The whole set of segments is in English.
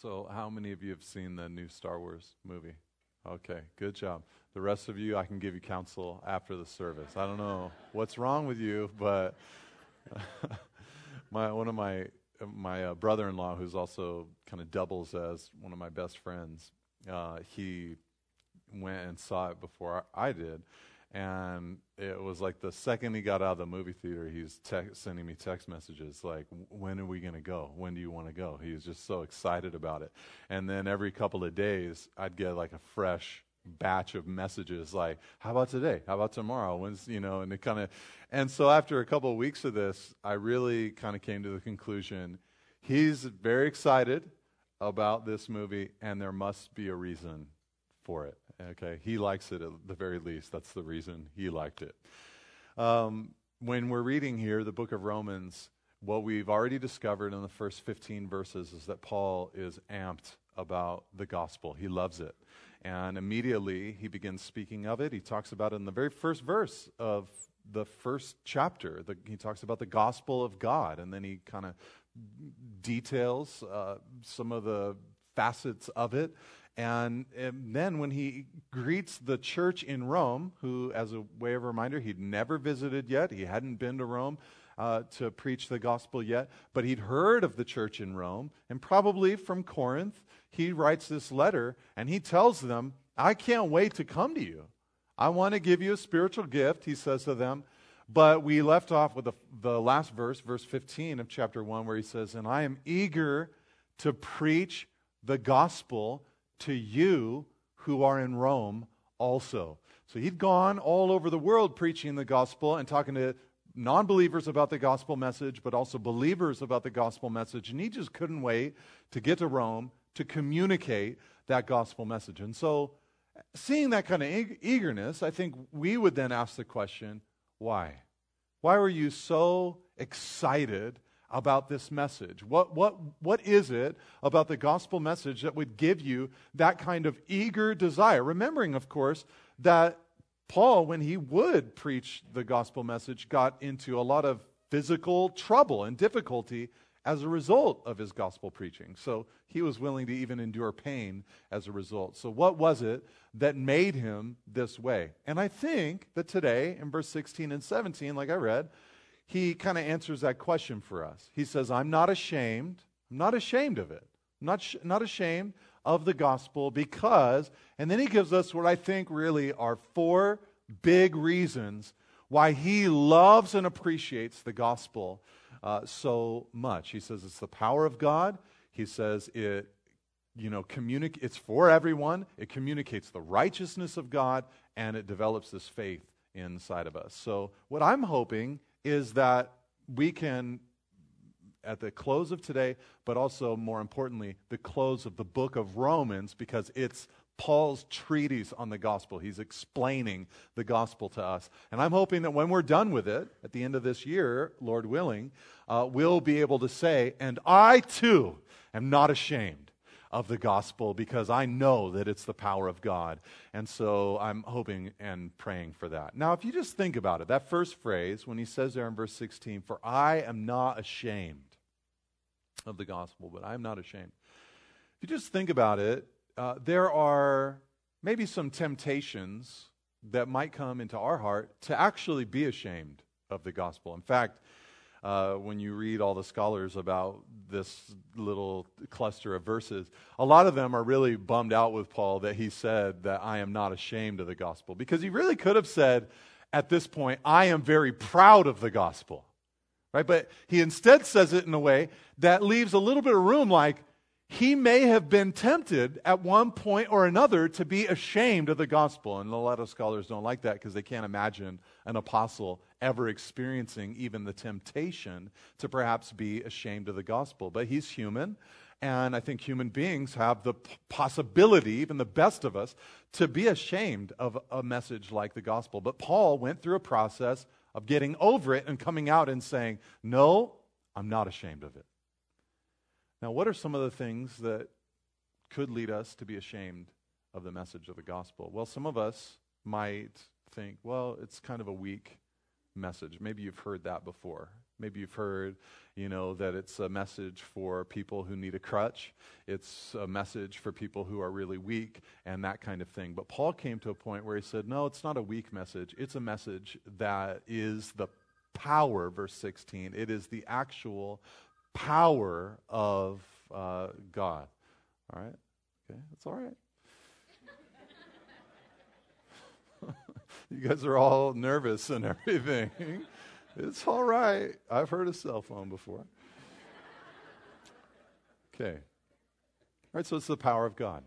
So, how many of you have seen the new Star Wars movie? Okay, good job. The rest of you, I can give you counsel after the service. I don't know what's wrong with you, but my one of my my uh, brother-in-law, who's also kind of doubles as one of my best friends, uh, he went and saw it before I did, and it was like the second he got out of the movie theater, he's te- sending me text messages like, "When are we going to go? When do you want to go?" He was just so excited about it. And then every couple of days, I'd get like a fresh batch of messages like, "How about today? How about tomorrow? When's you know?" And it kind of, and so after a couple of weeks of this, I really kind of came to the conclusion he's very excited about this movie, and there must be a reason for it. Okay, he likes it at the very least. That's the reason he liked it. Um, when we're reading here the book of Romans, what we've already discovered in the first 15 verses is that Paul is amped about the gospel. He loves it. And immediately he begins speaking of it. He talks about it in the very first verse of the first chapter. The, he talks about the gospel of God, and then he kind of details uh, some of the facets of it. And, and, then when he greets the church in Rome, who, as a way of reminder, he'd never visited yet, he hadn't been to Rome uh, to preach the gospel yet, but he'd heard of the church in Rome, and probably from Corinth, he writes this letter and he tells them, I can't wait to come to you. I want to give you a spiritual gift, he says to them. But we left off with the, the last verse, verse 15 of chapter 1, where he says, And I am eager to preach the gospel to you who are in Rome also. So he'd gone all over the world preaching the gospel and talking to non believers about the gospel message, but also believers about the gospel message. And he just couldn't wait to get to Rome to communicate that gospel message. And so, seeing that kind of eagerness, I think we would then ask the question why? Why were you so excited about this message? What, what, what is it about the gospel message that would give you that kind of eager desire? Remembering, of course, that Paul, when he would preach the gospel message, got into a lot of physical trouble and difficulty as a result of his gospel preaching. So he was willing to even endure pain as a result. So, what was it that made him this way? And I think that today, in verse 16 and 17, like I read, he kind of answers that question for us. He says, I'm not ashamed. I'm not ashamed of it. I'm not, sh- not ashamed of the gospel because, and then he gives us what I think really are four big reasons why he loves and appreciates the gospel uh, so much. He says it's the power of God. He says it, you know, communic- it's for everyone. It communicates the righteousness of God, and it develops this faith inside of us. So, what I'm hoping is that we can, at the close of today, but also more importantly, the close of the book of Romans, because it's Paul's treatise on the gospel. He's explaining the gospel to us. And I'm hoping that when we're done with it, at the end of this year, Lord willing, uh, we'll be able to say, and I too am not ashamed of the gospel because I know that it's the power of God. And so I'm hoping and praying for that. Now, if you just think about it, that first phrase, when he says there in verse 16, for I am not ashamed of the gospel, but I am not ashamed. If you just think about it, uh, there are maybe some temptations that might come into our heart to actually be ashamed of the gospel. In fact, uh, when you read all the scholars about this little cluster of verses, a lot of them are really bummed out with Paul that he said that I am not ashamed of the gospel. Because he really could have said at this point, I am very proud of the gospel. Right? But he instead says it in a way that leaves a little bit of room like, he may have been tempted at one point or another to be ashamed of the gospel. And a lot of scholars don't like that because they can't imagine an apostle ever experiencing even the temptation to perhaps be ashamed of the gospel. But he's human, and I think human beings have the possibility, even the best of us, to be ashamed of a message like the gospel. But Paul went through a process of getting over it and coming out and saying, No, I'm not ashamed of it. Now, what are some of the things that could lead us to be ashamed of the message of the gospel? Well, some of us might think, well, it's kind of a weak message. Maybe you've heard that before. Maybe you've heard, you know, that it's a message for people who need a crutch. It's a message for people who are really weak and that kind of thing. But Paul came to a point where he said, no, it's not a weak message. It's a message that is the power, verse 16. It is the actual power of uh, God. All right? Okay, that's all right. you guys are all nervous and everything. It's all right. I've heard a cell phone before. Okay. All right, so it's the power of God.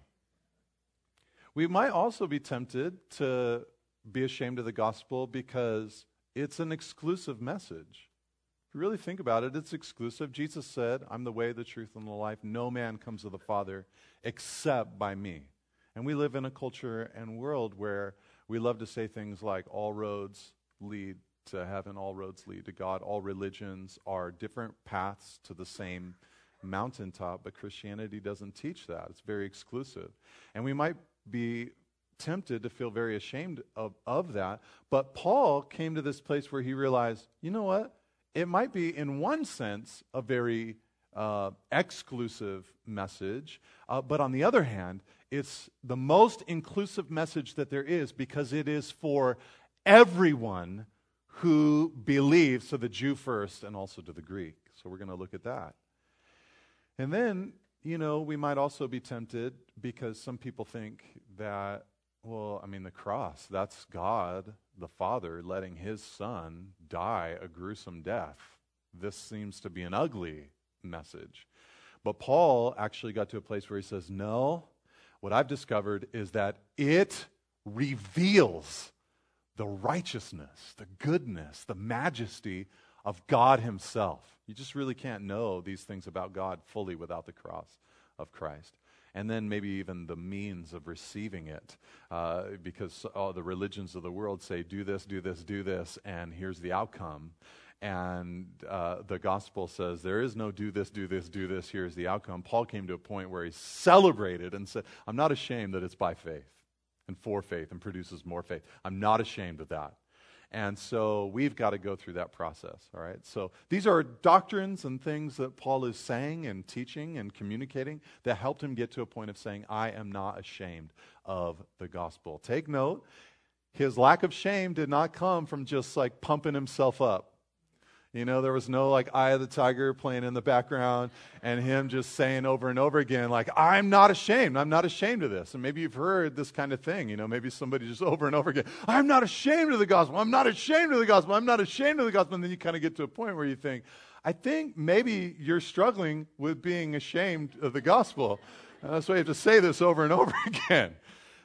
We might also be tempted to be ashamed of the gospel because it's an exclusive message. If you really think about it, it's exclusive. Jesus said, I'm the way, the truth, and the life. No man comes to the Father except by me. And we live in a culture and world where we love to say things like, all roads lead to heaven, all roads lead to God. All religions are different paths to the same mountaintop, but Christianity doesn't teach that. It's very exclusive. And we might be tempted to feel very ashamed of, of that. But Paul came to this place where he realized, you know what? It might be, in one sense, a very uh, exclusive message. Uh, but on the other hand, it's the most inclusive message that there is because it is for everyone who believes, so the Jew first and also to the Greek. So we're going to look at that. And then, you know, we might also be tempted because some people think that, well, I mean, the cross, that's God, the Father, letting his Son die a gruesome death. This seems to be an ugly message. But Paul actually got to a place where he says, no, what I've discovered is that it reveals the righteousness, the goodness, the majesty of God Himself. You just really can't know these things about God fully without the cross of Christ. And then maybe even the means of receiving it. Uh, because all the religions of the world say, do this, do this, do this, and here's the outcome. And uh, the gospel says, there is no do this, do this, do this, here's the outcome. Paul came to a point where he celebrated and said, I'm not ashamed that it's by faith and for faith and produces more faith. I'm not ashamed of that. And so we've got to go through that process, all right? So these are doctrines and things that Paul is saying and teaching and communicating that helped him get to a point of saying, I am not ashamed of the gospel. Take note, his lack of shame did not come from just like pumping himself up. You know, there was no like Eye of the Tiger playing in the background and him just saying over and over again, like, I'm not ashamed. I'm not ashamed of this. And maybe you've heard this kind of thing. You know, maybe somebody just over and over again, I'm not ashamed of the gospel. I'm not ashamed of the gospel. I'm not ashamed of the gospel. And then you kind of get to a point where you think, I think maybe you're struggling with being ashamed of the gospel. Uh, that's why you have to say this over and over again.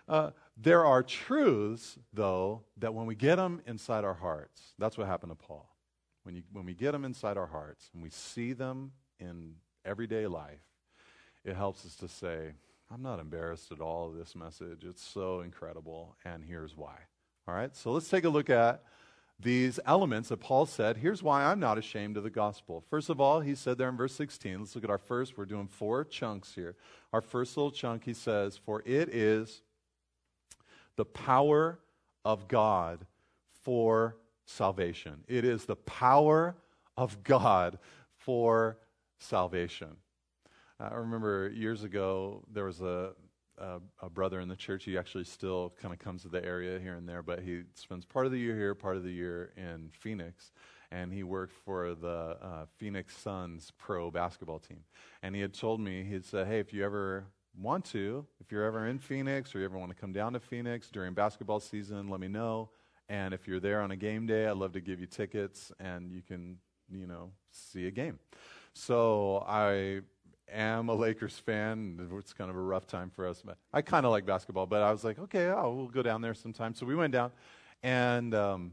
Uh, there are truths, though, that when we get them inside our hearts, that's what happened to Paul when, you, when we get them inside our hearts and we see them in everyday life, it helps us to say, I'm not embarrassed at all of this message. It's so incredible, and here's why. All right, so let's take a look at these elements that Paul said. Here's why I'm not ashamed of the gospel. First of all, he said there in verse 16, let's look at our first. We're doing four chunks here. Our first little chunk, he says, For it is the power of God for salvation. It is the power of God for salvation. I remember years ago, there was a, a, a, brother in the church. He actually still kind of comes to the area here and there, but he spends part of the year here, part of the year in Phoenix. And he worked for the uh, Phoenix Suns pro basketball team. And he had told me, he had said, hey, if you ever want to, if you're ever in Phoenix or you ever want to come down to Phoenix during basketball season, let me know. And if you're there on a game day, I'd love to give you tickets and you can, you know, see a game. So I am a Lakers fan. It's kind of a rough time for us. But I kind of like basketball, but I was like, okay, oh, we'll go down there sometime. So we went down, and um,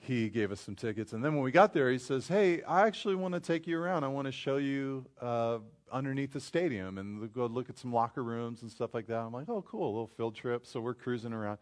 he gave us some tickets. And then when we got there, he says, hey, I actually want to take you around. I want to show you uh, underneath the stadium and go look at some locker rooms and stuff like that. I'm like, oh, cool, a little field trip. So we're cruising around.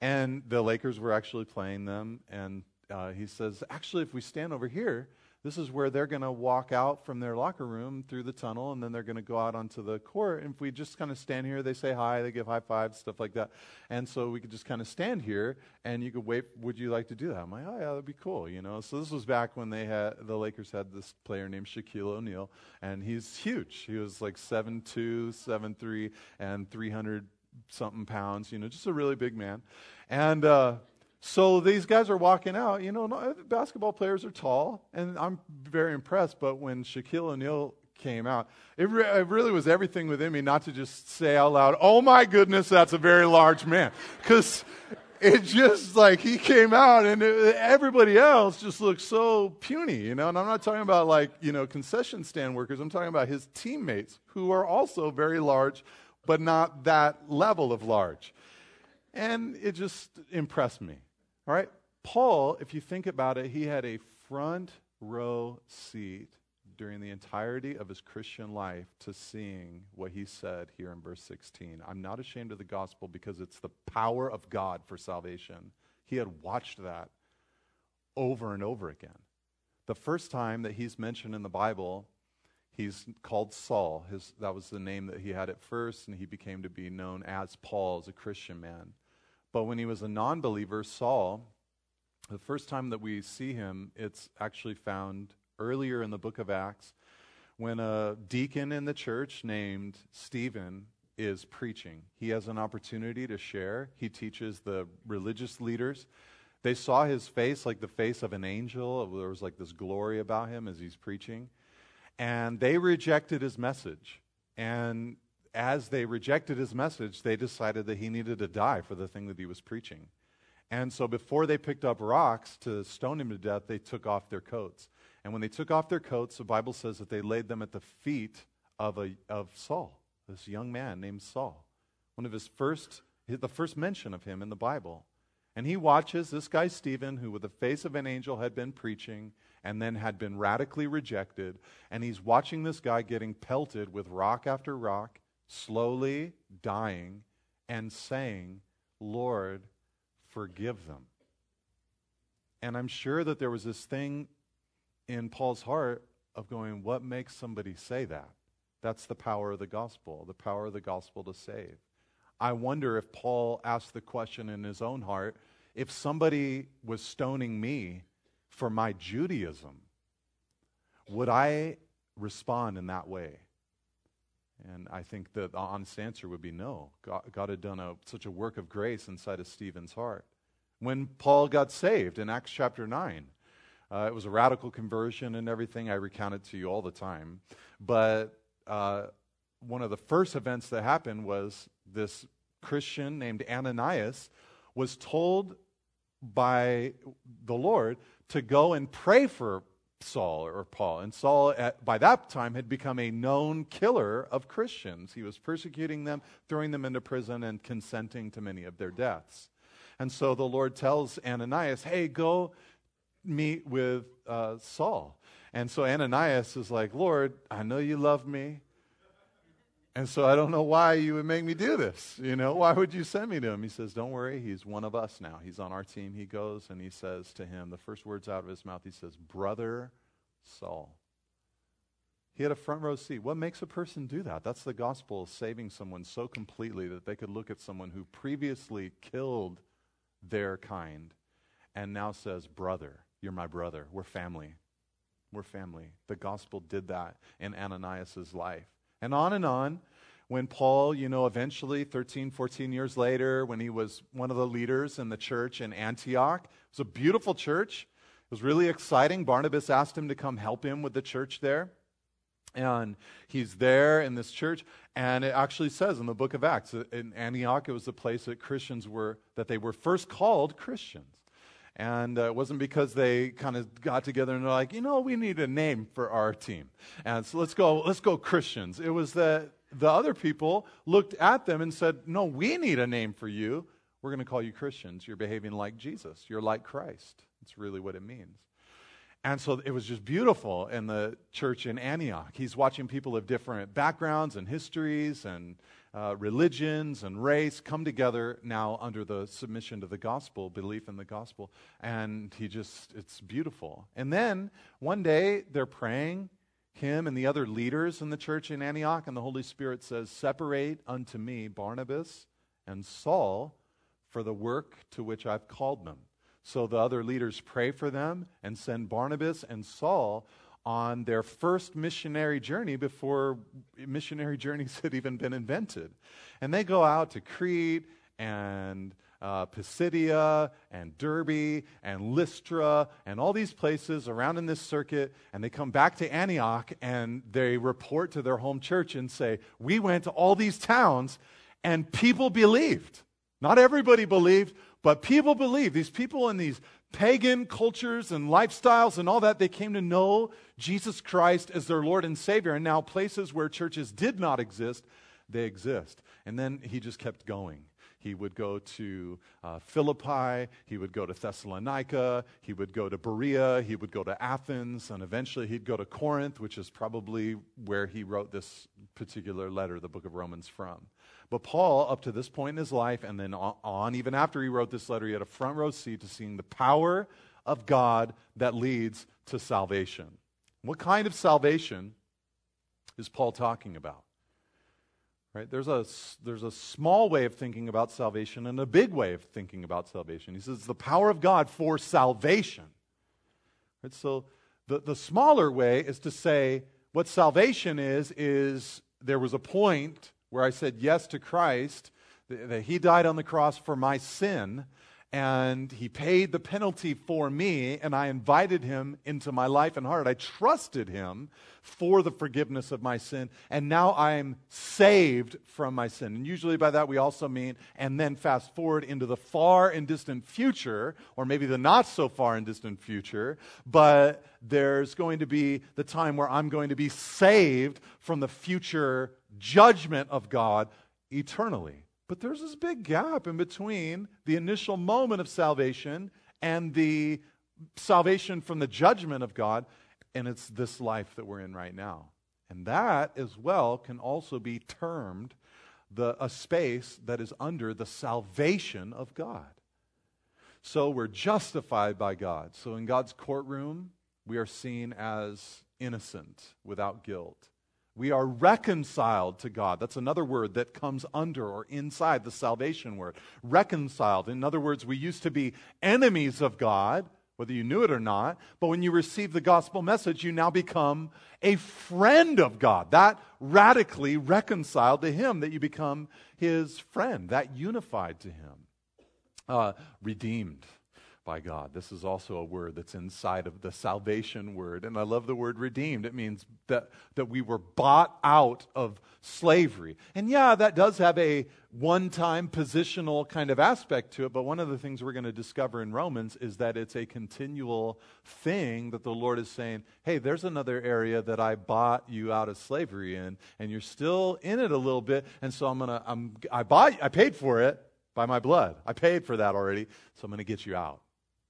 And the Lakers were actually playing them. And uh, he says, actually, if we stand over here, This is where they're going to walk out from their locker room through the tunnel, and then they're going to go out onto the court. And if we just kind of stand here, they say hi, they give high fives, stuff like that. And so we could just kind of stand here, and you could wait. Would you like to do that? I'm like, oh yeah, that'd be cool, you know. So this was back when they had the Lakers had this player named Shaquille O'Neal, and he's huge. He was like seven two, seven three, and 300 something pounds. You know, just a really big man. And uh, so these guys are walking out. You know, basketball players are tall, and I'm very impressed. But when Shaquille O'Neal came out, it, re- it, really was everything within me not to just say out loud, "Oh my goodness, that's a very large man," because it just like he came out, and it, everybody else just looked so puny. You know, and I'm not talking about like you know concession stand workers. I'm talking about his teammates who are also very large, but not that level of large. And it just impressed me. All right? Paul, if you think about it, he had a front row seat during the entirety of his Christian life to seeing what he said here in verse 16. I'm not ashamed of the gospel because it's the power of God for salvation. He had watched that over and over again. The first time that he's mentioned in the Bible, he's called Saul. His, that was the name that he had at first, and he became to be known as Paul, as a Christian man. But when he was a non believer, Saul, the first time that we see him, it's actually found earlier in the book of Acts when a deacon in the church named Stephen is preaching. He has an opportunity to share. He teaches the religious leaders. They saw his face like the face of an angel. There was like this glory about him as he's preaching. And they rejected his message. And as they rejected his message, they decided that he needed to die for the thing that he was preaching. And so before they picked up rocks to stone him to death, they took off their coats. And when they took off their coats, the Bible says that they laid them at the feet of, a, of Saul, this young man named Saul. One of his first, the first mention of him in the Bible. And he watches this guy, Stephen, who with the face of an angel had been preaching and then had been radically rejected. And he's watching this guy getting pelted with rock after rock slowly dying and saying, Lord, forgive them. And I'm sure that there was this thing in Paul's heart of going, What makes somebody say that? That's the power of the gospel, the power of the gospel to save. I wonder if Paul asked the question in his own heart if somebody was stoning me for my Judaism, would I respond in that way? And I think that the honest answer would be no. God, God had done a, such a work of grace inside of Stephen's heart. When Paul got saved in Acts chapter 9, uh, it was a radical conversion and everything. I recount it to you all the time. But uh, one of the first events that happened was this Christian named Ananias was told by the Lord to go and pray for Saul or Paul. And Saul, at, by that time, had become a known killer of Christians. He was persecuting them, throwing them into prison, and consenting to many of their deaths. And so the Lord tells Ananias, hey, go meet with uh, Saul. And so Ananias is like, Lord, I know you love me. And so I don't know why you would make me do this. You know, why would you send me to him? He says, Don't worry, he's one of us now. He's on our team. He goes and he says to him, the first words out of his mouth, he says, Brother Saul. He had a front row seat. What makes a person do that? That's the gospel, of saving someone so completely that they could look at someone who previously killed their kind and now says, Brother, you're my brother. We're family. We're family. The gospel did that in Ananias' life. And on and on. When Paul, you know, eventually, 13, 14 years later, when he was one of the leaders in the church in Antioch, it was a beautiful church. It was really exciting. Barnabas asked him to come help him with the church there. And he's there in this church, and it actually says in the book of Acts, in Antioch, it was the place that Christians were, that they were first called Christians. And uh, it wasn't because they kind of got together and they're like, you know, we need a name for our team. And so let's go, let's go Christians. It was that the other people looked at them and said, no, we need a name for you. We're going to call you Christians. You're behaving like Jesus. You're like Christ. That's really what it means. and so it was just beautiful in the church in Antioch. He's watching people of different backgrounds and histories and uh, religions and race come together now under the submission to the gospel, belief in the gospel. And he just, it's beautiful. And then one day they're praying, him and the other leaders in the church in Antioch, and the Holy Spirit says, Separate unto me Barnabas and Saul for the work to which I've called them. So the other leaders pray for them and send Barnabas and Saul on their first missionary journey before missionary journeys had even been invented. And they go out to Crete and uh, Pisidia and Derbe and Lystra and all these places around in this circuit. And they come back to Antioch and they report to their home church and say, We went to all these towns and people believed. Not everybody believed, but people believed. These people in these pagan cultures and lifestyles and all that, they came to know Jesus Christ as their Lord and Savior. And now, places where churches did not exist, they exist. And then he just kept going. He would go to uh, Philippi, he would go to Thessalonica, he would go to Berea, he would go to Athens, and eventually he'd go to Corinth, which is probably where he wrote this particular letter, the book of Romans, from. But Paul, up to this point in his life, and then on, even after he wrote this letter, he had a front row seat to seeing the power of God that leads to salvation. What kind of salvation is Paul talking about? Right? There's a, there's a small way of thinking about salvation and a big way of thinking about salvation. He says the power of God for salvation. Right? So the, the smaller way is to say what salvation is, is there was a point where I said yes to Christ, that He died on the cross for my sin, and He paid the penalty for me, and I invited Him into my life and heart. I trusted Him for the forgiveness of my sin, and now I'm saved from my sin. And usually by that we also mean, and then fast forward into the far and distant future, or maybe the not so far and distant future, but there's going to be the time where I'm going to be saved from the future judgment of God eternally. But there's this big gap in between the initial moment of salvation and the salvation from the judgment of God, and it's this life that we're in right now. And that as well can also be termed the, a space that is under the salvation of God. So we're justified by God. So in God's courtroom, we are seen as innocent without guilt. We are reconciled to God. That's another word that comes under or inside the salvation word. Reconciled. In other words, we used to be enemies of God, whether you knew it or not, but when you receive the gospel message, you now become a friend of God. That radically reconciled to Him, that you become His friend, that unified to Him. Uh, redeemed by God. This is also a word that's inside of the salvation word. And I love the word redeemed. It means that, that we were bought out of slavery. And yeah, that does have a one time positional kind of aspect to it. But one of the things we're going to discover in Romans is that it's a continual thing that the Lord is saying, hey, there's another area that I bought you out of slavery in, and you're still in it a little bit. And so I'm going to, I bought, I paid for it by my blood. I paid for that already. So I'm going to get you out.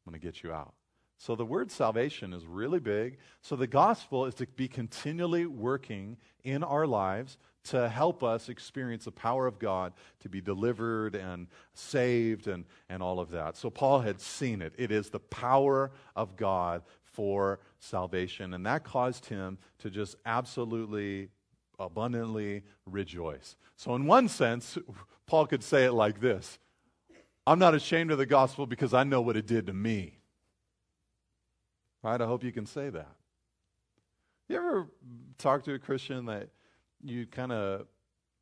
I'm going to get you out. So the word salvation is really big. So the gospel is to be continually working in our lives to help us experience the power of God to be delivered and saved and, and all of that. So Paul had seen it. It is the power of God for salvation. And that caused him to just absolutely, abundantly rejoice. So, in one sense, Paul could say it like this I'm not ashamed of the gospel because I know what it did to me. Right? I hope you can say that. You ever talk to a Christian that you kind of,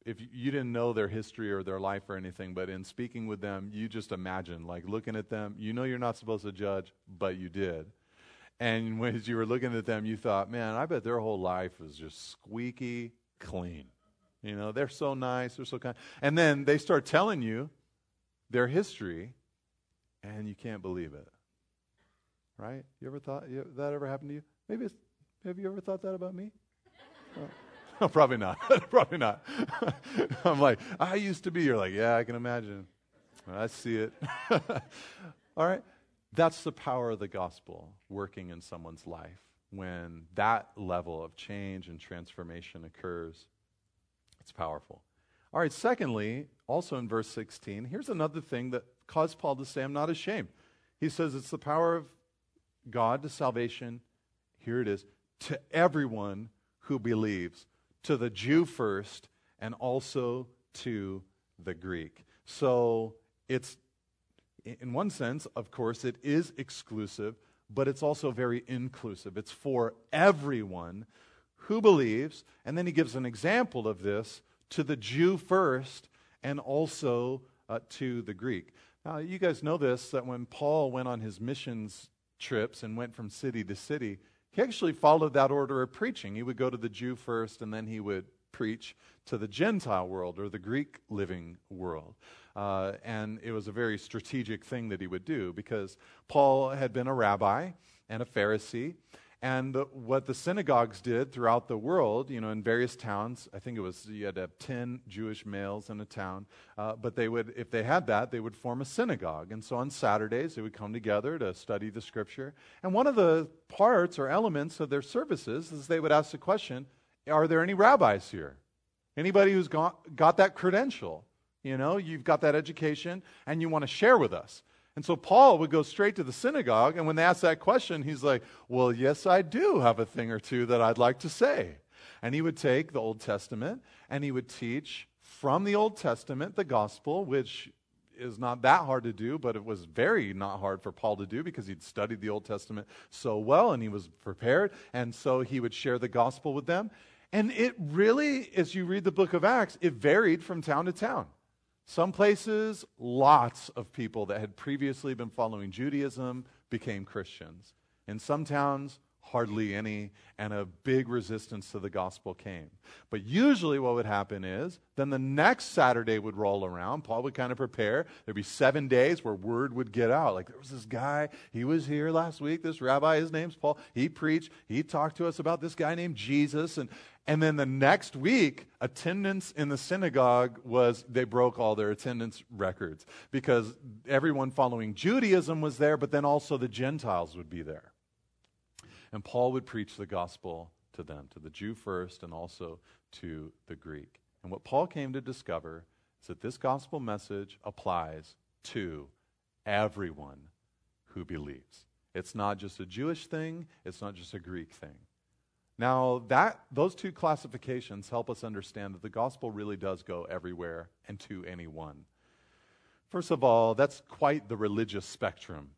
if you didn't know their history or their life or anything, but in speaking with them, you just imagine, like looking at them, you know you're not supposed to judge, but you did. And when you were looking at them, you thought, man, I bet their whole life is just squeaky clean. You know, they're so nice, they're so kind. And then they start telling you their history, and you can't believe it. Right? You ever thought you, that ever happened to you? Maybe have you ever thought that about me? Oh, probably not. probably not. I'm like, I used to be. You're like, yeah, I can imagine. I see it. All right. That's the power of the gospel working in someone's life when that level of change and transformation occurs. It's powerful. All right, secondly, also in verse 16, here's another thing that caused Paul to say, I'm not ashamed. He says it's the power of God to salvation. Here it is to everyone who believes, to the Jew first, and also to the Greek. So it's, in one sense, of course, it is exclusive, but it's also very inclusive. It's for everyone who believes. And then he gives an example of this to the Jew first and also uh, to the Greek. Now, you guys know this that when Paul went on his missions trips and went from city to city, he actually followed that order of preaching. He would go to the Jew first, and then he would preach to the Gentile world or the Greek living world. Uh, and it was a very strategic thing that he would do because Paul had been a rabbi and a Pharisee. And the, what the synagogues did throughout the world, you know, in various towns, I think it was you had to have 10 Jewish males in a town, uh, but they would, if they had that, they would form a synagogue. And so on Saturdays, they would come together to study the scripture. And one of the parts or elements of their services is they would ask the question Are there any rabbis here? Anybody who's got, got that credential? You know, you've got that education and you want to share with us. And so Paul would go straight to the synagogue, and when they asked that question, he's like, Well, yes, I do have a thing or two that I'd like to say. And he would take the Old Testament and he would teach from the Old Testament the gospel, which is not that hard to do, but it was very not hard for Paul to do because he'd studied the Old Testament so well and he was prepared. And so he would share the gospel with them. And it really, as you read the book of Acts, it varied from town to town. Some places, lots of people that had previously been following Judaism became Christians. In some towns, hardly any, and a big resistance to the gospel came. But usually, what would happen is then the next Saturday would roll around. Paul would kind of prepare. There'd be seven days where word would get out. Like, there was this guy, he was here last week, this rabbi, his name's Paul. He preached, he talked to us about this guy named Jesus. And, and then the next week, attendance in the synagogue was, they broke all their attendance records because everyone following Judaism was there, but then also the Gentiles would be there. And Paul would preach the gospel to them, to the Jew first and also to the Greek. And what Paul came to discover is that this gospel message applies to everyone who believes. It's not just a Jewish thing, it's not just a Greek thing. Now, that, those two classifications help us understand that the gospel really does go everywhere and to anyone. First of all, that's quite the religious spectrum.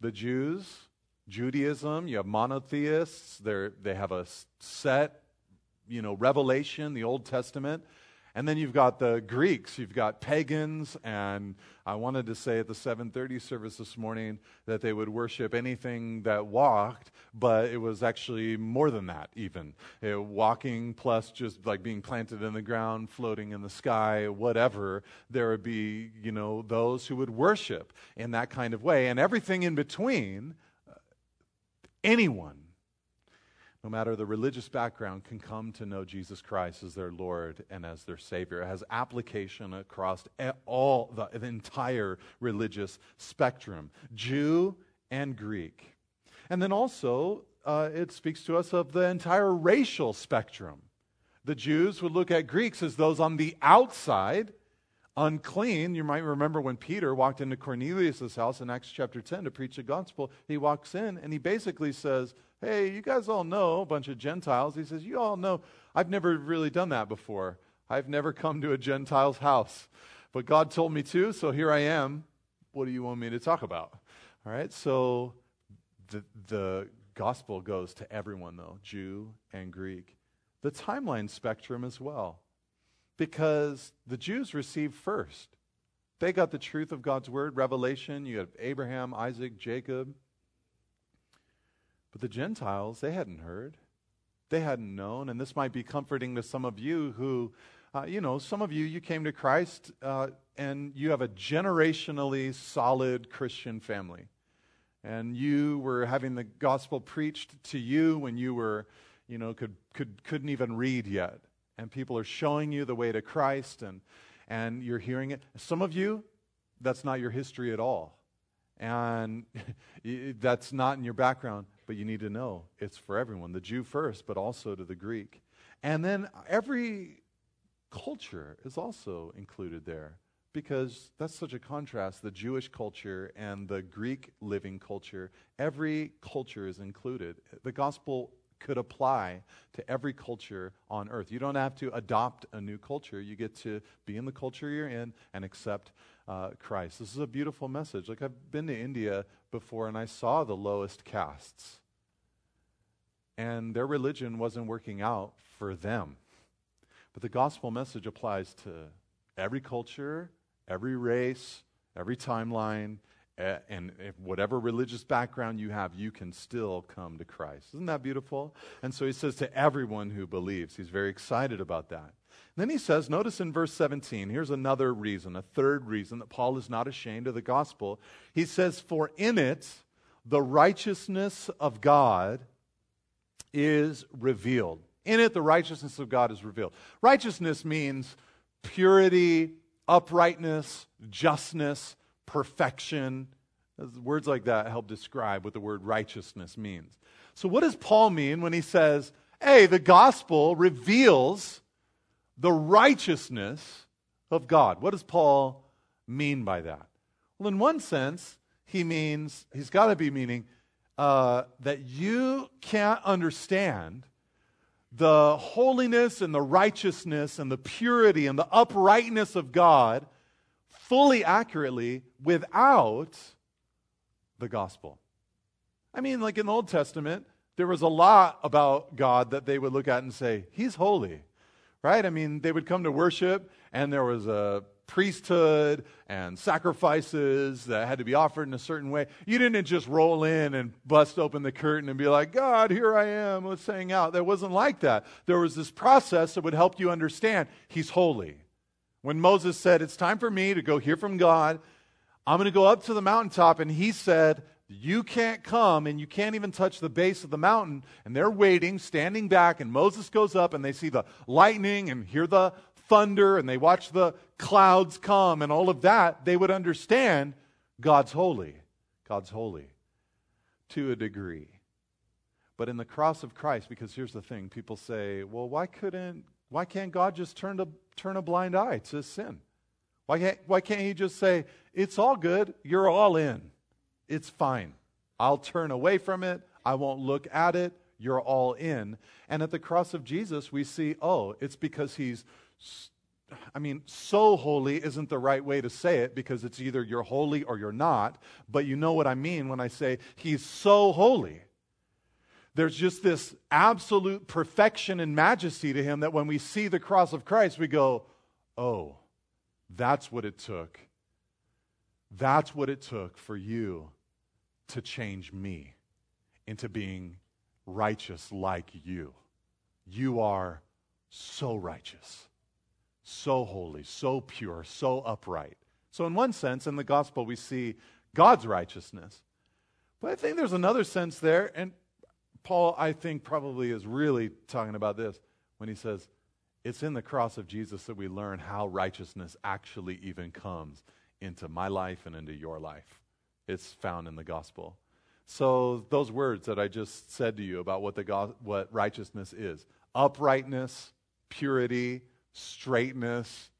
The Jews, Judaism, you have monotheists, they they have a set, you know, revelation, the Old Testament. And then you've got the Greeks, you've got pagans, and I wanted to say at the 7:30 service this morning that they would worship anything that walked, but it was actually more than that even. It, walking plus just like being planted in the ground, floating in the sky, whatever, there would be, you know, those who would worship in that kind of way and everything in between anyone no matter the religious background, can come to know Jesus Christ as their Lord and as their Savior. It has application across all the, the entire religious spectrum, Jew and Greek. And then also, uh, it speaks to us of the entire racial spectrum. The Jews would look at Greeks as those on the outside, unclean. You might remember when Peter walked into Cornelius' house in Acts chapter 10 to preach the gospel. He walks in and he basically says, Hey, you guys all know, a bunch of Gentiles. He says, You all know, I've never really done that before. I've never come to a Gentile's house. But God told me to, so here I am. What do you want me to talk about? All right, so the, the gospel goes to everyone, though, Jew and Greek. The timeline spectrum as well, because the Jews received first. They got the truth of God's word, revelation. You have Abraham, Isaac, Jacob. But the Gentiles, they hadn't heard. They hadn't known. And this might be comforting to some of you who, uh, you know, some of you, you came to Christ uh, and you have a generationally solid Christian family. And you were having the gospel preached to you when you were, you know, could, could, couldn't even read yet. And people are showing you the way to Christ and, and you're hearing it. Some of you, that's not your history at all. And that's not in your background, but you need to know it's for everyone the Jew first, but also to the Greek. And then every culture is also included there because that's such a contrast the Jewish culture and the Greek living culture. Every culture is included. The gospel could apply to every culture on earth. You don't have to adopt a new culture. You get to be in the culture you're in and accept uh, Christ. This is a beautiful message. Like, I've been to India before and I saw the lowest castes, and their religion wasn't working out for them. But the gospel message applies to every culture, every race, every timeline, and whatever religious background you have, you can still come to Christ. Isn't that beautiful? And so he says to everyone who believes, he's very excited about that. Then he says, notice in verse 17, here's another reason, a third reason that Paul is not ashamed of the gospel. He says, For in it the righteousness of God is revealed. In it the righteousness of God is revealed. Righteousness means purity, uprightness, justness, perfection. Words like that help describe what the word righteousness means. So, what does Paul mean when he says, hey, the gospel reveals the righteousness of God? What does Paul mean by that? Well, in one sense, he means, he's got to be meaning uh, that you can't understand the holiness and the righteousness and the purity and the uprightness of God fully accurately without the gospel. I mean, like in the Old Testament, there was a lot about God that they would look at and say, He's holy, right? I mean, they would come to worship, and there was a priesthood and sacrifices that had to be offered in a certain way. You didn't just roll in and bust open the curtain and be like, God, here I am, let's hang out. That wasn't like that. There was this process that would help you understand He's holy. When Moses said, It's time for me to go hear from God, I'm going to go up to the mountaintop, and he said, you can't come and you can't even touch the base of the mountain. And they're waiting, standing back, and Moses goes up and they see the lightning and hear the thunder and they watch the clouds come and all of that, they would understand God's holy. God's holy to a degree. But in the cross of Christ, because here's the thing people say, well, why couldn't, why can't God just turn, to, turn a blind eye to sin? Why can't, why can't He just say, it's all good, you're all in, it's fine. I'll turn away from it, I won't look at it, you're all in. And at the cross of Jesus, we see, oh, it's because He's I mean, so holy isn't the right way to say it because it's either you're holy or you're not, but you know what I mean when I say he's so holy. There's just this absolute perfection and majesty to him that when we see the cross of Christ, we go, oh, that's what it took. That's what it took for you to change me into being righteous like you. You are so righteous so holy, so pure, so upright. So, in one sense, in the gospel, we see God's righteousness. But I think there's another sense there, and Paul, I think, probably is really talking about this when he says, It's in the cross of Jesus that we learn how righteousness actually even comes into my life and into your life. It's found in the gospel. So, those words that I just said to you about what, the go- what righteousness is uprightness, purity, straightness.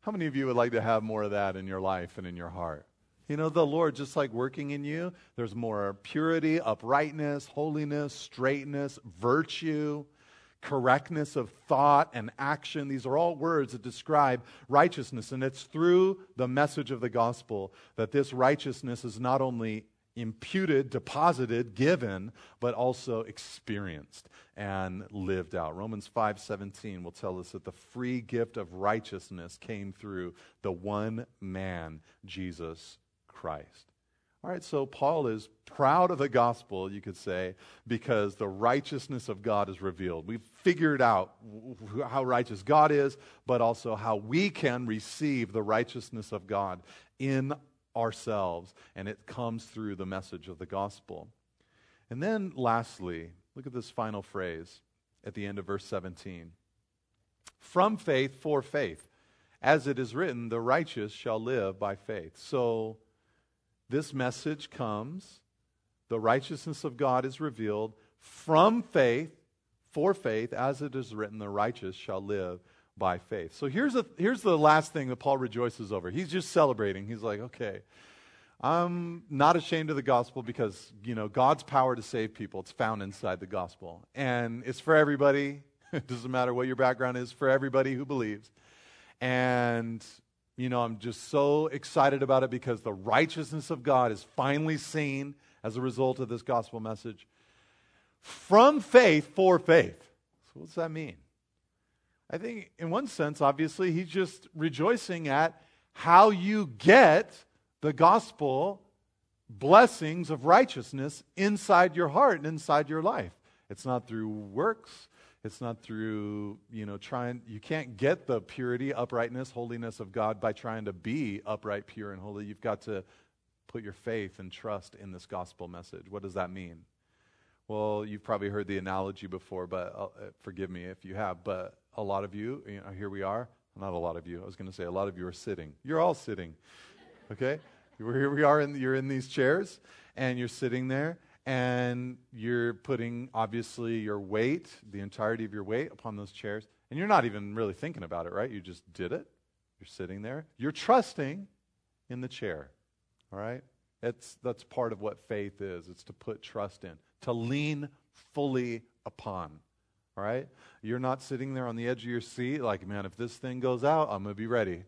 How many of you would like to have more of that in your life and in your heart? You know, the Lord, just like working in you, there's more purity, uprightness, holiness, straightness, virtue, correctness of thought and action. These are all words that describe righteousness. And it's through the message of the gospel that this righteousness is not only imputed, deposited, given, but also experienced and lived out. Romans 5:17 will tell us that the free gift of righteousness came through the one man, Jesus Christ. All right, so Paul is proud of the gospel, you could say, because the righteousness of God is revealed. We've figured out how righteous God is, but also how we can receive the righteousness of God in ourselves, and it comes through the message of the gospel. And then, lastly, look at this final phrase at the end of verse 17 From faith for faith. As it is written, the righteous shall live by faith. So, this message comes, the righteousness of God is revealed from faith, for faith, as it is written, the righteous shall live by faith. So here's, a, here's the last thing that Paul rejoices over. He's just celebrating. He's like, okay, I'm not ashamed of the gospel because, you know, God's power to save people, it's found inside the gospel. And it's for everybody. it doesn't matter what your background is, for everybody who believes. And, you know, I'm just so excited about it because the righteousness of God is finally seen as a result of this gospel message. From faith for faith. So, what does that mean? I think, in one sense, obviously, he's just rejoicing at how you get the gospel blessings of righteousness inside your heart and inside your life. It's not through works. It's not through, you know, trying, you can't get the purity, uprightness, holiness of God by trying to be upright, pure, and holy. You've got to put your faith and trust in this gospel message. What does that mean? Well, you've probably heard the analogy before, but uh, forgive me if you have. But a lot of you, you know, here we are. Not a lot of you. I was going to say a lot of you are sitting. You're all sitting. Okay? Here we are, in, you're in these chairs, and you're sitting there, and you're putting, obviously, your weight, the entirety of your weight, upon those chairs. And you're not even really thinking about it, right? You just did it. You're sitting there. You're trusting in the chair. All right? It's, that's part of what faith is. It's to put trust in, to lean fully upon. All right? You're not sitting there on the edge of your seat like, man, if this thing goes out, I'm going to be ready.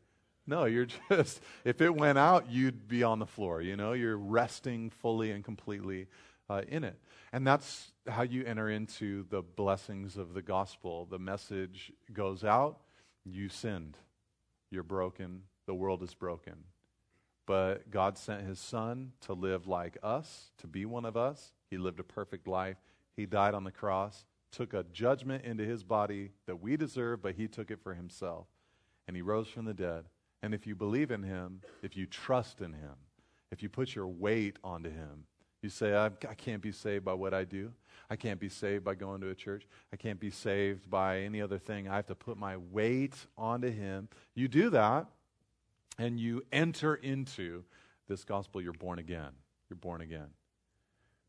No, you're just, if it went out, you'd be on the floor. You know, you're resting fully and completely uh, in it. And that's how you enter into the blessings of the gospel. The message goes out, you sinned, you're broken, the world is broken. But God sent his son to live like us, to be one of us. He lived a perfect life. He died on the cross, took a judgment into his body that we deserve, but he took it for himself. And he rose from the dead and if you believe in him, if you trust in him, if you put your weight onto him, you say, I, I, can't be saved by what I do. I can't be saved by going to a church. I can't be saved by any other thing. I have to put my weight onto him. You do that, and you enter into this gospel. You're born again. You're born again.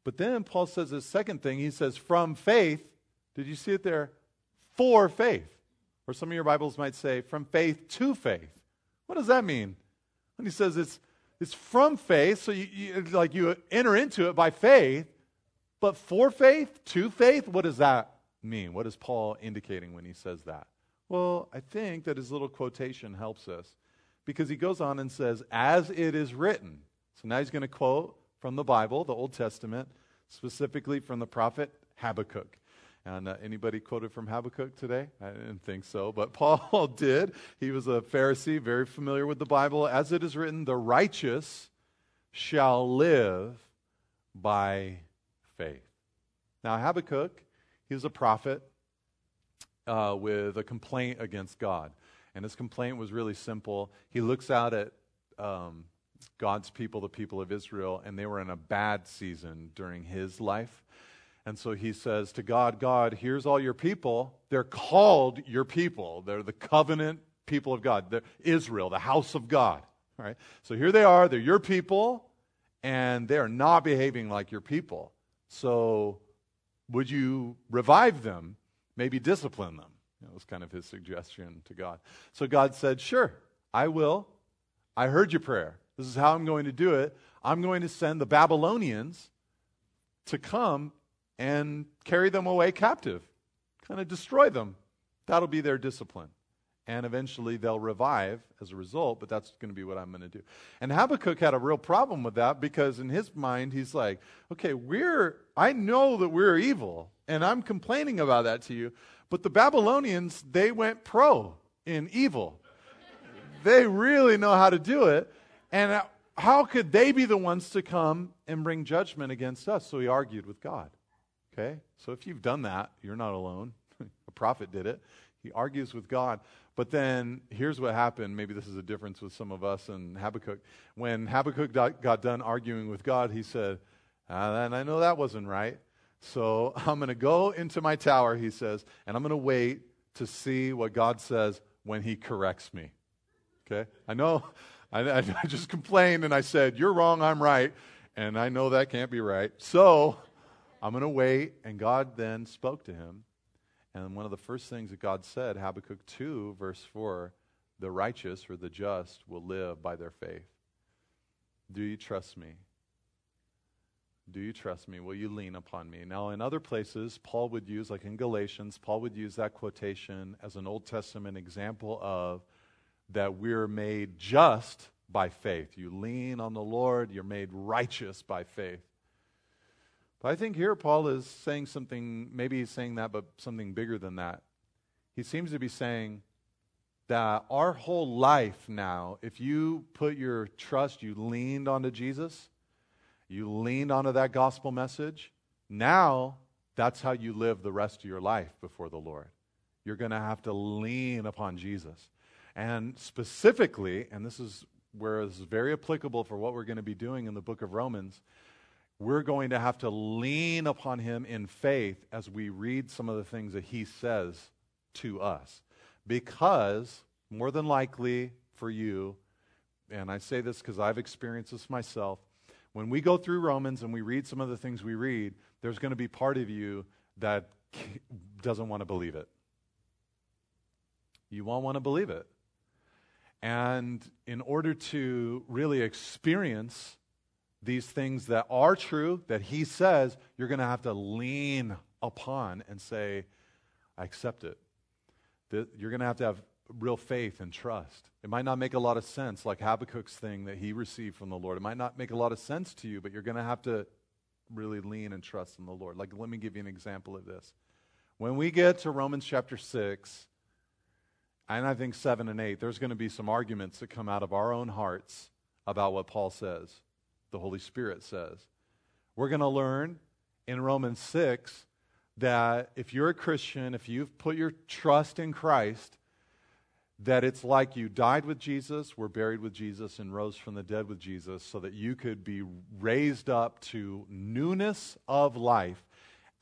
But then Paul says this second thing. He says, from faith, did you see it there? For faith. Or some of your Bibles might say, from faith to faith. What does that mean? When he says it's, it's from faith, so you, you, like you enter into it by faith, but for faith, to faith, what does that mean? What is Paul indicating when he says that? Well, I think that his little quotation helps us because he goes on and says, as it is written. So now he's going to quote from the Bible, the Old Testament, specifically from the prophet Habakkuk. And uh, anybody quoted from Habakkuk today? I didn't think so, but Paul did. He was a Pharisee, very familiar with the Bible. As it is written, the righteous shall live by faith. Now, Habakkuk, he was a prophet uh, with a complaint against God. And his complaint was really simple. He looks out at um, God's people, the people of Israel, and they were in a bad season during his life. And so he says to God, God, here's all your people. They're called your people. They're the covenant people of God. They're Israel, the house of God. All right? So here they are. They're your people, and they are not behaving like your people. So would you revive them? Maybe discipline them. That was kind of his suggestion to God. So God said, Sure, I will. I heard your prayer. This is how I'm going to do it. I'm going to send the Babylonians to come and carry them away captive, kind of destroy them. That'll be their discipline. And eventually they'll revive as a result, but that's going to be what I'm going to do. And Habakkuk had a real problem with that because in his mind, he's like, okay, we're, I know that we're evil, and I'm complaining about that to you, but the Babylonians, they went pro in evil. they really know how to do it. And how could they be the ones to come and bring judgment against us? So he argued with God. Okay? So if you've done that, you're not alone. a prophet did it. He argues with God. But then here's what happened. Maybe this is a difference with some of us and Habakkuk. When Habakkuk got done arguing with God, he said, ah, and I know that wasn't right. So I'm going to go into my tower, he says, and I'm going to wait to see what God says when he corrects me. Okay? I know I, I just complained and I said, You're wrong, I'm right. And I know that can't be right. So I'm going to wait. And God then spoke to him. And one of the first things that God said, Habakkuk 2, verse 4, the righteous or the just will live by their faith. Do you trust me? Do you trust me? Will you lean upon me? Now, in other places, Paul would use, like in Galatians, Paul would use that quotation as an Old Testament example of that we're made just by faith. You lean on the Lord, you're made righteous by faith. But I think here Paul is saying something, maybe he's saying that, but something bigger than that. He seems to be saying that our whole life now, if you put your trust, you leaned onto Jesus, you leaned onto that gospel message, now that's how you live the rest of your life before the Lord. You're going to have to lean upon Jesus. And specifically, and this is where it's very applicable for what we're going to be doing in the book of Romans, we're going to have to lean upon him in faith as we read some of the things that he says to us. Because, more than likely for you, and I say this because I've experienced this myself, when we go through Romans and we read some of the things we read, there's going to be part of you that doesn't want to believe it. You won't want to believe it. And in order to really experience these things that are true, that he says, you're going to have to lean upon and say, I accept it. You're going to have to have real faith and trust. It might not make a lot of sense, like Habakkuk's thing that he received from the Lord. It might not make a lot of sense to you, but you're going to have to really lean and trust in the Lord. Like, let me give you an example of this. When we get to Romans chapter 6, and I think 7 and 8, there's going to be some arguments that come out of our own hearts about what Paul says the Holy Spirit says. We're going to learn in Romans 6 that if you're a Christian, if you've put your trust in Christ, that it's like you died with Jesus, were buried with Jesus, and rose from the dead with Jesus, so that you could be raised up to newness of life.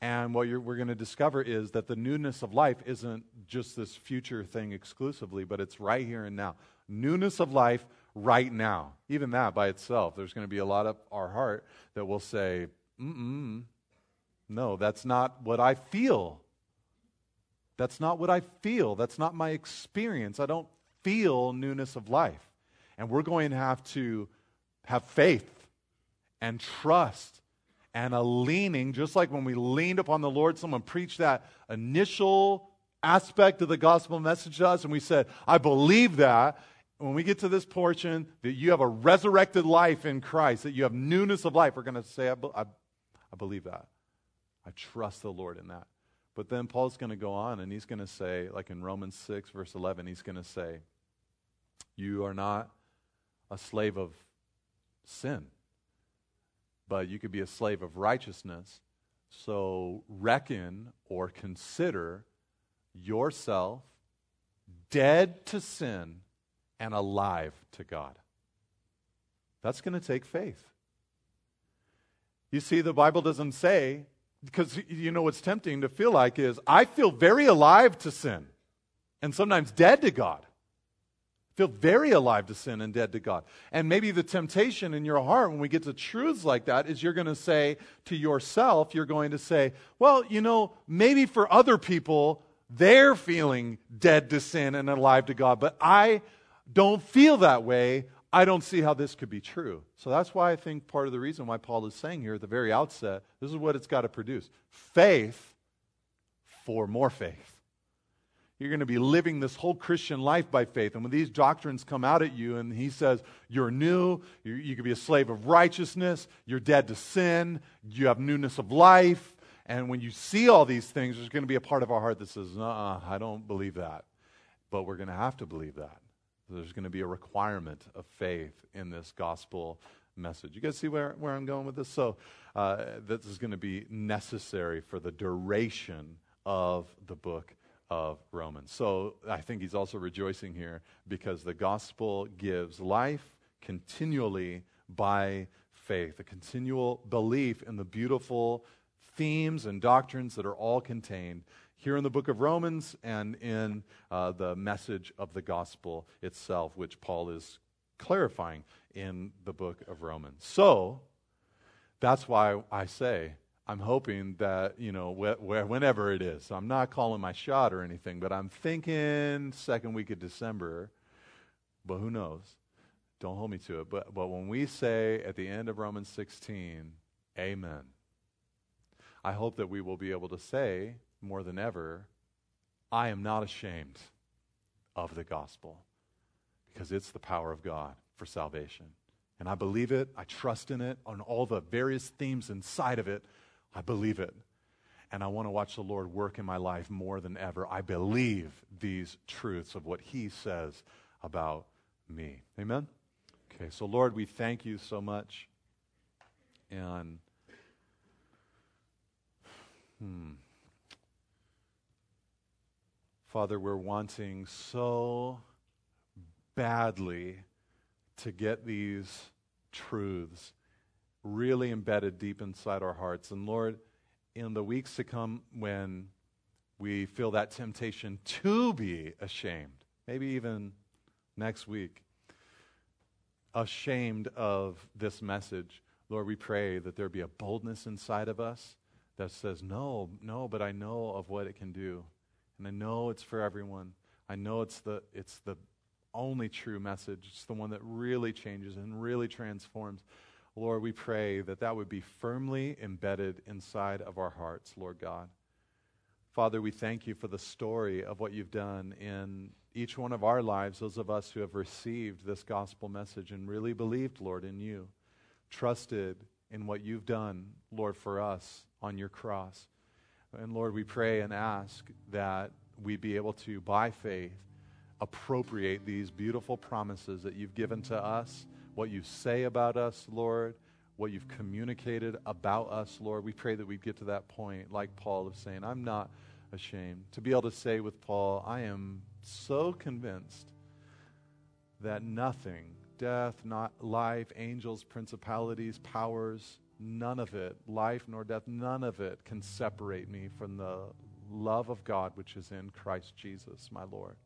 And what we're going to discover is that the newness of life isn't just this future thing exclusively, but it's right here and now. Newness of life right now. Even that by itself, there's going to be a lot of our heart that will say, mm no, that's not what I feel. That's not what I feel. That's not my experience. I don't feel newness of life. And we're going to have to have faith and trust and a leaning, just like when we leaned upon the Lord, someone preached that initial aspect of the gospel message to us, and we said, I believe that when we get to this portion, that you have a resurrected life in Christ, that you have newness of life, we're going to say, I, I, I believe that. I trust the Lord in that. But then Paul's going to go on and he's going to say, like in Romans 6, verse 11, he's going to say, You are not a slave of sin, but you could be a slave of righteousness. So reckon or consider yourself dead to sin and alive to God. That's going to take faith. You see, the Bible doesn't say, because you know what's tempting to feel like is, I feel very alive to sin and sometimes dead to God. Feel very alive to sin and dead to God. And maybe the temptation in your heart when we get to truths like that is you're going to say to yourself, you're going to say, well, you know, maybe for other people, they're feeling dead to sin and alive to God, but I don't feel that way, I don't see how this could be true. So that's why I think part of the reason why Paul is saying here at the very outset this is what it's got to produce faith for more faith. You're going to be living this whole Christian life by faith. And when these doctrines come out at you and he says, You're new, you, you could be a slave of righteousness, you're dead to sin, you have newness of life. And when you see all these things, there's going to be a part of our heart that says, uh I don't believe that. But we're going to have to believe that. There's going to be a requirement of faith in this gospel message. You guys see where, where I'm going with this? So, uh, this is going to be necessary for the duration of the book of Romans. So, I think he's also rejoicing here because the gospel gives life continually by faith, a continual belief in the beautiful themes and doctrines that are all contained here in the book of Romans and in uh, the message of the gospel itself, which Paul is clarifying in the book of Romans. So that's why I say I'm hoping that, you know, wh- wh- whenever it is, I'm not calling my shot or anything, but I'm thinking second week of December, but who knows? Don't hold me to it. But, but when we say at the end of Romans 16, Amen, I hope that we will be able to say more than ever, I am not ashamed of the gospel because it's the power of God for salvation. And I believe it, I trust in it, on all the various themes inside of it, I believe it. And I want to watch the Lord work in my life more than ever. I believe these truths of what He says about me. Amen? Okay, so Lord, we thank you so much. And, hmm. Father, we're wanting so badly to get these truths really embedded deep inside our hearts. And Lord, in the weeks to come when we feel that temptation to be ashamed, maybe even next week, ashamed of this message, Lord, we pray that there be a boldness inside of us that says, No, no, but I know of what it can do. And I know it's for everyone. I know it's the, it's the only true message. It's the one that really changes and really transforms. Lord, we pray that that would be firmly embedded inside of our hearts, Lord God. Father, we thank you for the story of what you've done in each one of our lives, those of us who have received this gospel message and really believed, Lord, in you, trusted in what you've done, Lord, for us on your cross. And Lord, we pray and ask that we be able to, by faith, appropriate these beautiful promises that you've given to us, what you say about us, Lord, what you've communicated about us, Lord. We pray that we get to that point, like Paul of saying, I'm not ashamed. To be able to say with Paul, I am so convinced that nothing, death, not life, angels, principalities, powers, none of it, life nor death, none of it can separate me from the love of God which is in Christ Jesus, my Lord.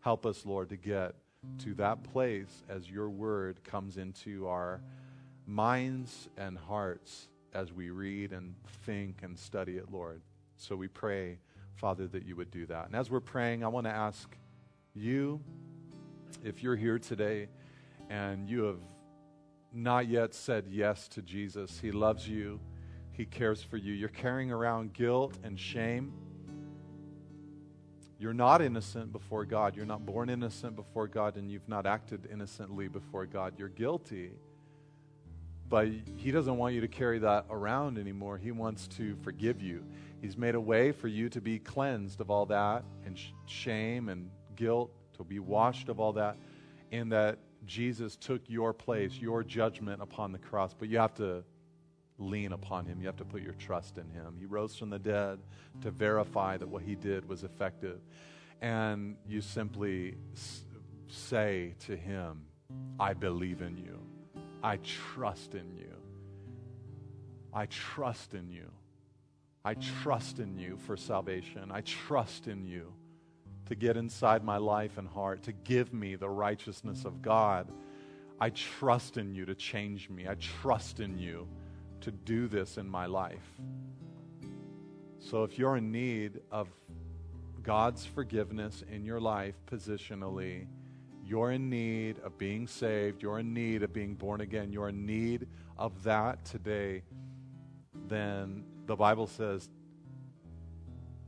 Help us, Lord, to get to that place as your word comes into our minds and hearts as we read and think and study it, Lord. So we pray, Father, that you would do that. And as we're praying, I want to ask you if you're here today and you have not yet said yes to Jesus, He loves you, He cares for you. You're carrying around guilt and shame you're not innocent before God. You're not born innocent before God, and you've not acted innocently before God. You're guilty. But He doesn't want you to carry that around anymore. He wants to forgive you. He's made a way for you to be cleansed of all that and sh- shame and guilt, to be washed of all that, in that Jesus took your place, your judgment upon the cross. But you have to lean upon him. You have to put your trust in him. He rose from the dead to verify that what he did was effective. And you simply say to him, I believe in you. I trust in you. I trust in you. I trust in you for salvation. I trust in you to get inside my life and heart, to give me the righteousness of God. I trust in you to change me. I trust in you to do this in my life. So if you're in need of God's forgiveness in your life positionally, you're in need of being saved, you're in need of being born again, you're in need of that today, then the Bible says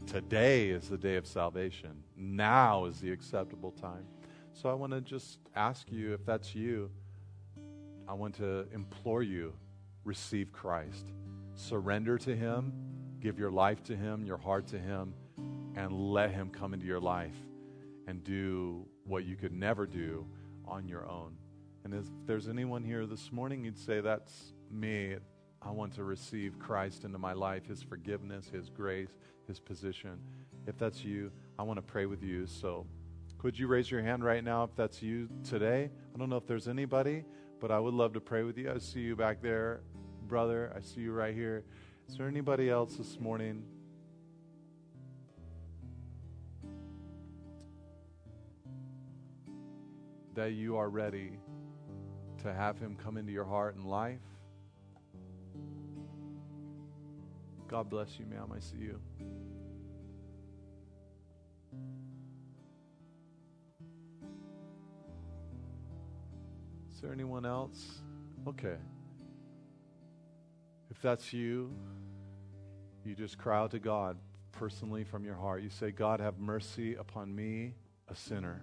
today is the day of salvation. Now is the acceptable time. So I want to just ask you if that's you, I want to implore you receive Christ. Surrender to Him, give your life to Him, your heart to Him, and let Him come into your life and do what you could never do on your own. And if there's anyone here this morning, you'd say, That's me. I want to receive Christ into my life, His forgiveness, His grace, His position. If that's you, I want to pray with you. So, could you raise your hand right now if that's you today? I don't know if there's anybody, but I would love to pray with you. I see you back there brother. I see you right here. Is there anybody else this morning? That you are ready to have Him come into your heart and life? God bless you, ma'am. I see you. Is there anyone else? Okay. If that's you, you just cry out to God personally from your heart. You say, God, have mercy upon me, a sinner.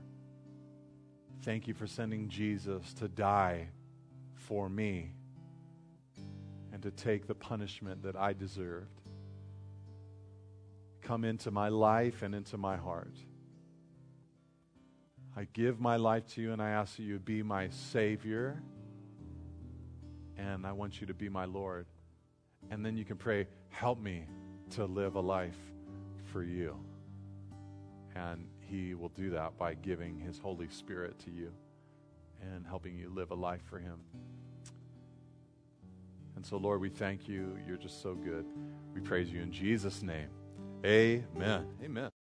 Thank you for sending Jesus to die for me and to take the punishment that I deserved. Come into my life and into my heart. I give my life to you and I ask that you be my Savior and I want you to be my Lord. And then you can pray, help me to live a life for you. And He will do that by giving His Holy Spirit to you and helping you live a life for Him. And so, Lord, we thank you. You're just so good. We praise you in Jesus' name. Amen. Amen.